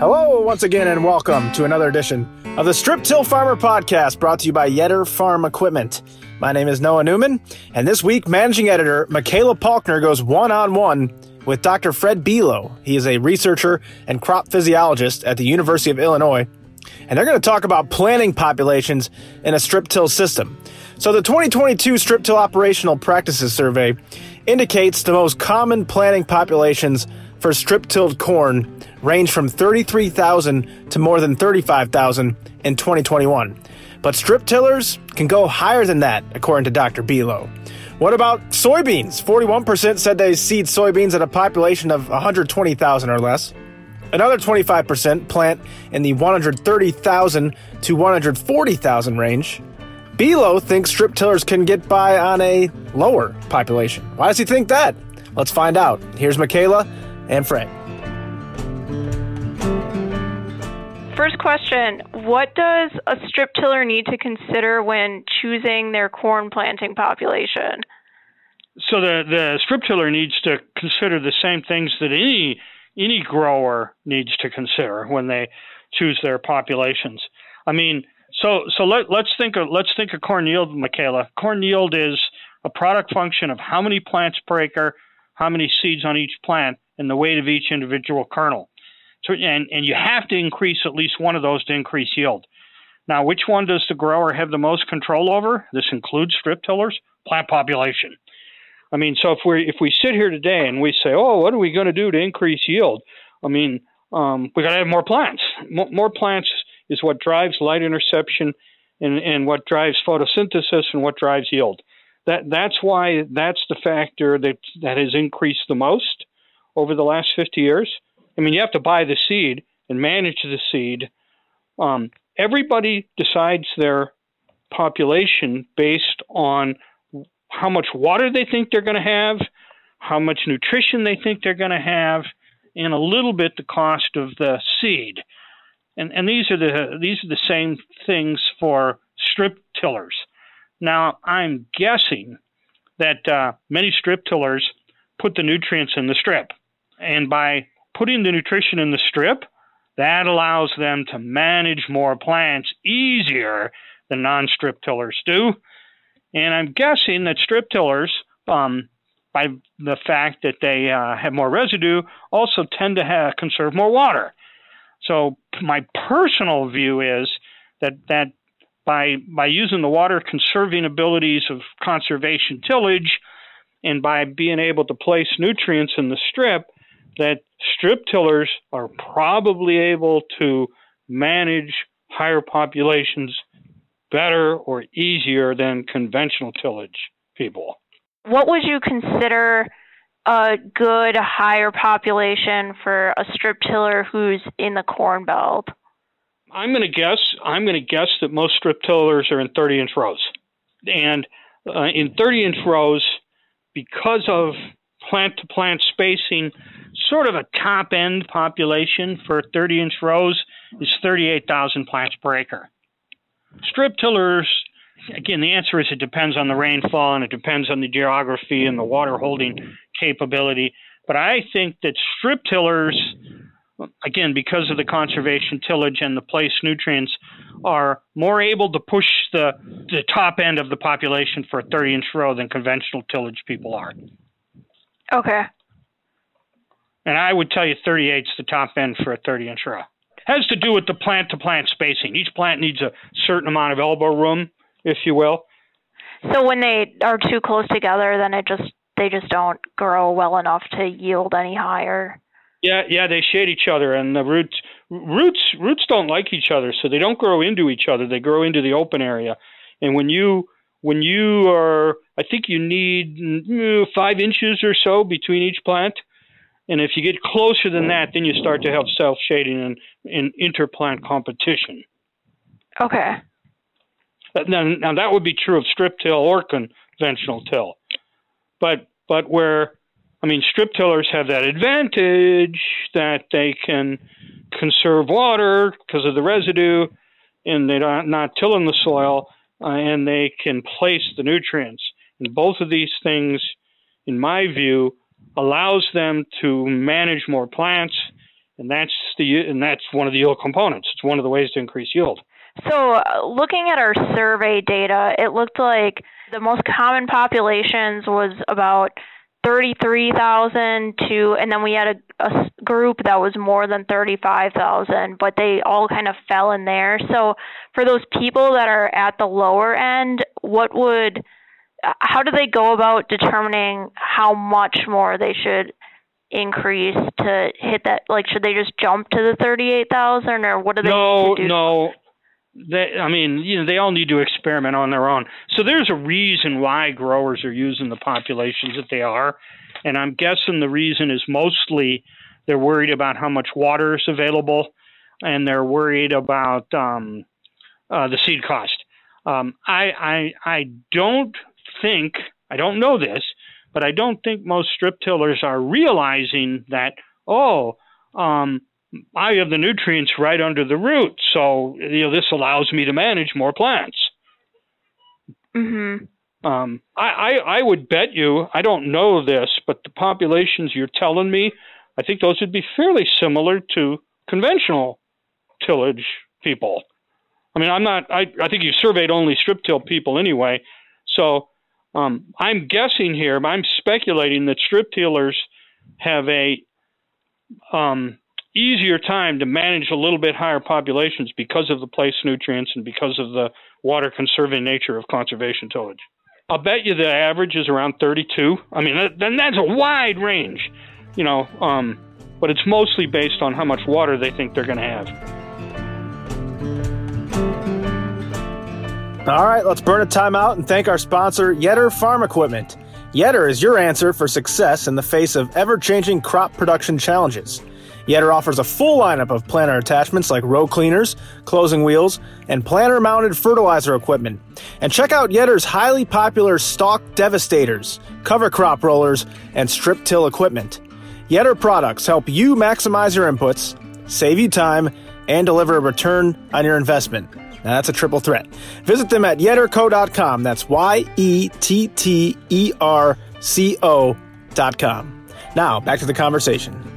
Hello, once again, and welcome to another edition of the Strip Till Farmer Podcast brought to you by Yetter Farm Equipment. My name is Noah Newman, and this week, managing editor Michaela Paukner goes one on one with Dr. Fred Below. He is a researcher and crop physiologist at the University of Illinois, and they're going to talk about planting populations in a strip till system. So, the 2022 Strip Till Operational Practices Survey indicates the most common planting populations for strip tilled corn range from 33,000 to more than 35,000 in 2021. But strip tillers can go higher than that, according to Dr. Below. What about soybeans? 41% said they seed soybeans at a population of 120,000 or less. Another 25% plant in the 130,000 to 140,000 range. Below thinks strip tillers can get by on a lower population. Why does he think that? Let's find out. Here's Michaela and Fred. First question What does a strip tiller need to consider when choosing their corn planting population? So the, the strip tiller needs to consider the same things that any any grower needs to consider when they choose their populations. I mean, so so let, let's think of let's think of corn yield, Michaela. Corn yield is a product function of how many plants per acre, how many seeds on each plant, and the weight of each individual kernel. So, and, and you have to increase at least one of those to increase yield. Now, which one does the grower have the most control over? This includes strip tillers, plant population. I mean, so if we if we sit here today and we say, oh, what are we going to do to increase yield? I mean, um, we got to have more plants. More, more plants is what drives light interception and, and what drives photosynthesis and what drives yield. That that's why that's the factor that that has increased the most over the last 50 years. I mean, you have to buy the seed and manage the seed. Um, everybody decides their population based on how much water they think they're going to have, how much nutrition they think they're going to have, and a little bit the cost of the seed. And, and these are the these are the same things for strip tillers. Now I'm guessing that uh, many strip tillers put the nutrients in the strip. And by putting the nutrition in the strip, that allows them to manage more plants easier than non strip tillers do. And I'm guessing that strip tillers, um, by the fact that they uh, have more residue, also tend to have, conserve more water. So my personal view is that that by by using the water conserving abilities of conservation tillage, and by being able to place nutrients in the strip, that strip tillers are probably able to manage higher populations better or easier than conventional tillage people. What would you consider a good higher population for a strip tiller who's in the corn belt? I'm going to guess. I'm going to guess that most strip tillers are in 30 inch rows, and uh, in 30 inch rows, because of plant to plant spacing, sort of a top end population for 30 inch rows is 38,000 plants per acre. Strip tillers, again, the answer is it depends on the rainfall and it depends on the geography and the water holding capability. But I think that strip tillers, again, because of the conservation tillage and the place nutrients, are more able to push the, the top end of the population for a 30 inch row than conventional tillage people are. Okay. And I would tell you 38 is the top end for a 30 inch row. Has to do with the plant to plant spacing. Each plant needs a certain amount of elbow room, if you will. So when they are too close together, then it just they just don't grow well enough to yield any higher. Yeah, yeah, they shade each other, and the roots roots roots don't like each other, so they don't grow into each other. They grow into the open area, and when you when you are, I think you need mm, five inches or so between each plant. And if you get closer than that, then you start to have self shading and, and interplant competition. Okay. Now, now that would be true of strip till or conventional till, but but where I mean strip tillers have that advantage that they can conserve water because of the residue, and they're not, not tilling the soil uh, and they can place the nutrients. And both of these things, in my view, allows them to manage more plants and that's the and that's one of the yield components. It's one of the ways to increase yield. So, uh, looking at our survey data, it looked like the most common populations was about 33,000 to, and then we had a, a group that was more than 35,000, but they all kind of fell in there. So, for those people that are at the lower end, what would, how do they go about determining how much more they should increase to hit that? Like, should they just jump to the 38,000 or what do they no, do? No, they, I mean, you know, they all need to experiment on their own. So there's a reason why growers are using the populations that they are, and I'm guessing the reason is mostly they're worried about how much water is available, and they're worried about um, uh, the seed cost. Um, I, I I don't think I don't know this, but I don't think most strip tillers are realizing that oh. Um, I have the nutrients right under the root, so you know this allows me to manage more plants. Mm-hmm. Um, I, I I would bet you I don't know this, but the populations you're telling me, I think those would be fairly similar to conventional tillage people. I mean, I'm not. I I think you surveyed only strip till people anyway, so um, I'm guessing here. I'm speculating that strip tillers have a um, easier time to manage a little bit higher populations because of the place nutrients and because of the water conserving nature of conservation tillage. I'll bet you the average is around 32. I mean, then that's a wide range, you know, um, but it's mostly based on how much water they think they're going to have. All right, let's burn a timeout and thank our sponsor, Yetter Farm Equipment. Yetter is your answer for success in the face of ever changing crop production challenges. Yetter offers a full lineup of planter attachments like row cleaners, closing wheels, and planter mounted fertilizer equipment. And check out Yetter's highly popular stalk devastators, cover crop rollers, and strip till equipment. Yetter products help you maximize your inputs, save you time, and deliver a return on your investment. Now that's a triple threat. Visit them at yetterco.com. That's Y E T T E R C O.com. Now, back to the conversation.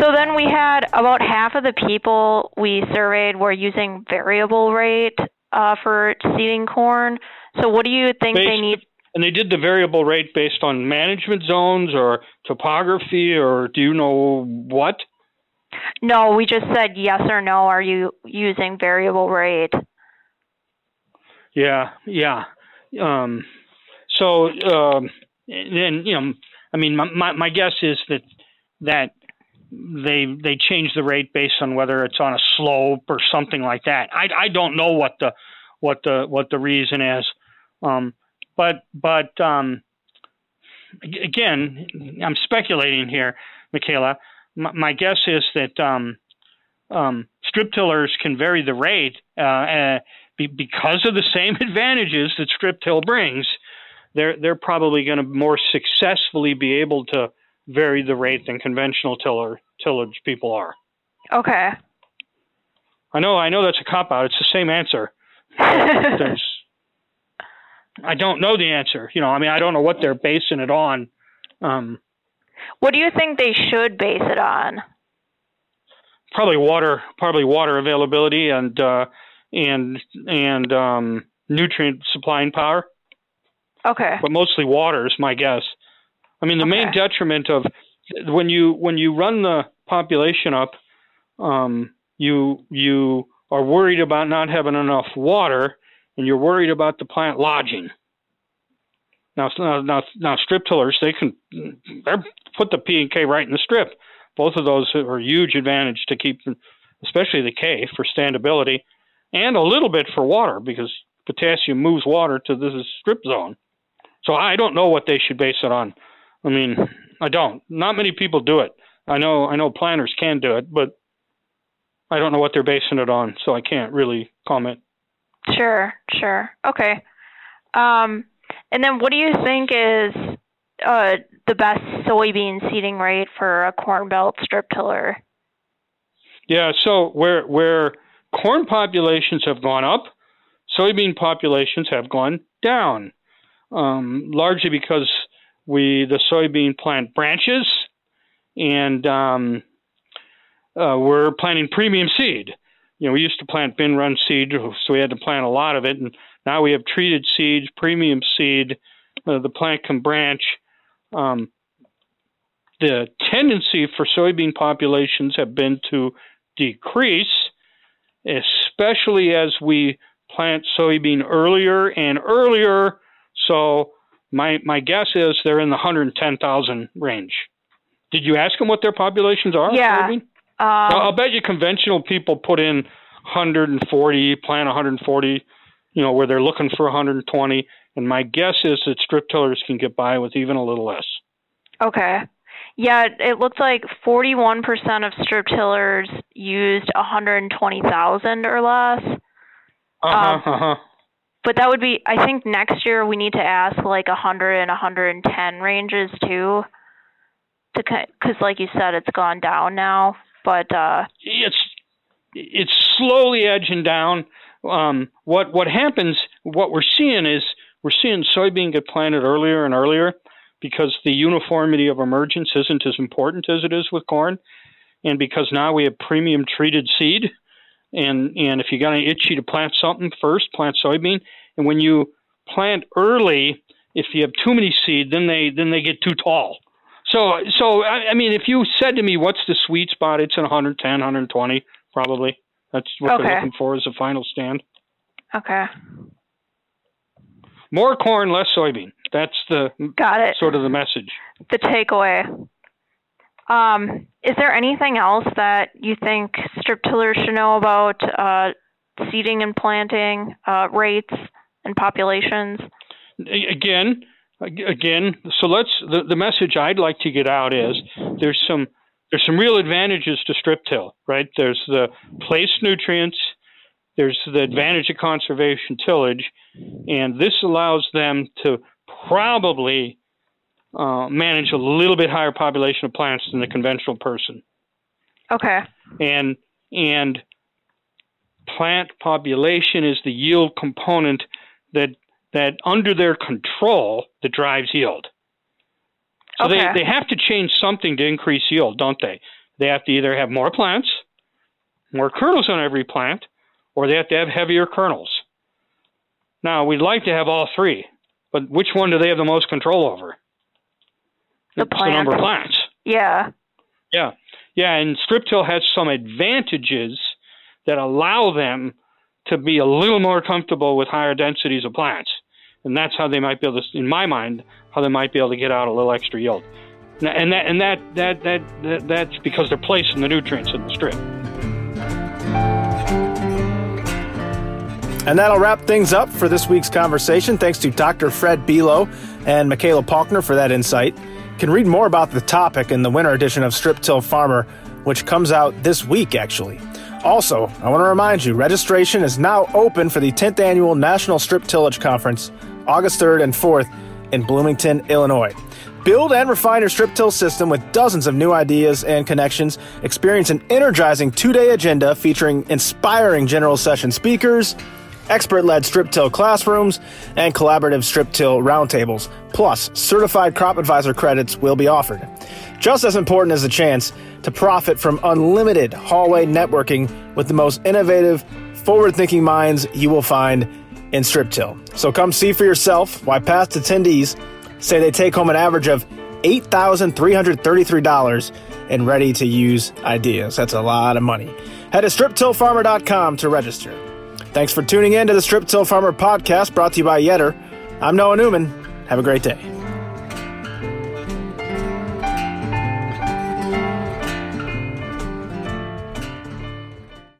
So then we had about half of the people we surveyed were using variable rate uh, for seeding corn. So what do you think based, they need? And they did the variable rate based on management zones or topography, or do you know what? No, we just said yes or no. Are you using variable rate? Yeah, yeah. Um, so, um, and you know, I mean, my my guess is that that they they change the rate based on whether it's on a slope or something like that. I, I don't know what the what the what the reason is, um, but but um, again, I'm speculating here, Michaela. My, my guess is that um, um, strip tillers can vary the rate uh, uh, be, because of the same advantages that strip till brings. They're they're probably going to more successfully be able to vary the rate than conventional tiller tillage people are. Okay. I know, I know that's a cop out. It's the same answer. I don't know the answer. You know, I mean, I don't know what they're basing it on. Um, what do you think they should base it on? Probably water, probably water availability and uh, and and um, nutrient supplying power. Okay. But mostly water is my guess. I mean, the okay. main detriment of when you when you run the population up, um, you you are worried about not having enough water, and you're worried about the plant lodging. Now, now, now, strip tillers they can they put the P and K right in the strip. Both of those are a huge advantage to keep, especially the K for standability, and a little bit for water because potassium moves water to this strip zone. So I don't know what they should base it on. I mean, I don't. Not many people do it. I know I know planners can do it, but I don't know what they're basing it on, so I can't really comment. Sure, sure. Okay. Um, and then what do you think is uh, the best soybean seeding rate for a corn belt strip tiller? Yeah, so where where corn populations have gone up, soybean populations have gone down, um, largely because we the soybean plant branches, and um, uh, we're planting premium seed. You know, we used to plant bin run seed, so we had to plant a lot of it, and now we have treated seeds, premium seed. Uh, the plant can branch. Um, the tendency for soybean populations have been to decrease, especially as we plant soybean earlier and earlier. So my my guess is they're in the 110,000 range. Did you ask them what their populations are? Yeah. Um, I'll bet you conventional people put in 140, plant 140, you know, where they're looking for 120. And my guess is that strip tillers can get by with even a little less. Okay. Yeah, it looks like 41% of strip tillers used 120,000 or less. Uh-huh, um, uh-huh. But that would be, I think next year we need to ask like 100 and 110 ranges too. To Because, like you said, it's gone down now. But uh, it's it's slowly edging down. Um, what what happens? What we're seeing is we're seeing soybean get planted earlier and earlier because the uniformity of emergence isn't as important as it is with corn, and because now we have premium treated seed and and if you got an itchy to plant something first, plant soybean. And when you plant early, if you have too many seed, then they then they get too tall. So so I, I mean, if you said to me, "What's the sweet spot?" It's in 110, 120, probably. That's what okay. they're looking for as a final stand. Okay. More corn, less soybean. That's the got it. Sort of the message. The takeaway. Um, is there anything else that you think strip tillers should know about uh, seeding and planting uh, rates and populations? Again, again. So let's. The, the message I'd like to get out is there's some there's some real advantages to strip till, right? There's the place nutrients. There's the advantage of conservation tillage, and this allows them to probably uh, manage a little bit higher population of plants than the conventional person. Okay. And and plant population is the yield component that that under their control that drives yield. So okay. they, they have to change something to increase yield, don't they? They have to either have more plants, more kernels on every plant, or they have to have heavier kernels. Now, we'd like to have all three, but which one do they have the most control over? the plants. the number of plants. Yeah. Yeah. Yeah, and strip till has some advantages that allow them to be a little more comfortable with higher densities of plants. And that's how they might be able to, in my mind, how they might be able to get out a little extra yield. And that, and that, that, that, that that's because they're placing the nutrients in the strip. And that'll wrap things up for this week's conversation. Thanks to Dr. Fred Below and Michaela Paukner for that insight can read more about the topic in the winter edition of Strip Till Farmer, which comes out this week, actually. Also, I want to remind you registration is now open for the 10th annual National Strip Tillage Conference, August 3rd and 4th in Bloomington, Illinois. Build and refine your strip till system with dozens of new ideas and connections. Experience an energizing two day agenda featuring inspiring general session speakers expert led strip till classrooms, and collaborative strip till roundtables. Plus, certified crop advisor credits will be offered. Just as important as the chance to profit from unlimited hallway networking with the most innovative, forward thinking minds you will find in strip till. So come see for yourself why past attendees say they take home an average of $8,333 in ready to use ideas. That's a lot of money. Head to striptillfarmer.com to register. Thanks for tuning in to the Strip Till Farmer podcast brought to you by Yetter. I'm Noah Newman. Have a great day.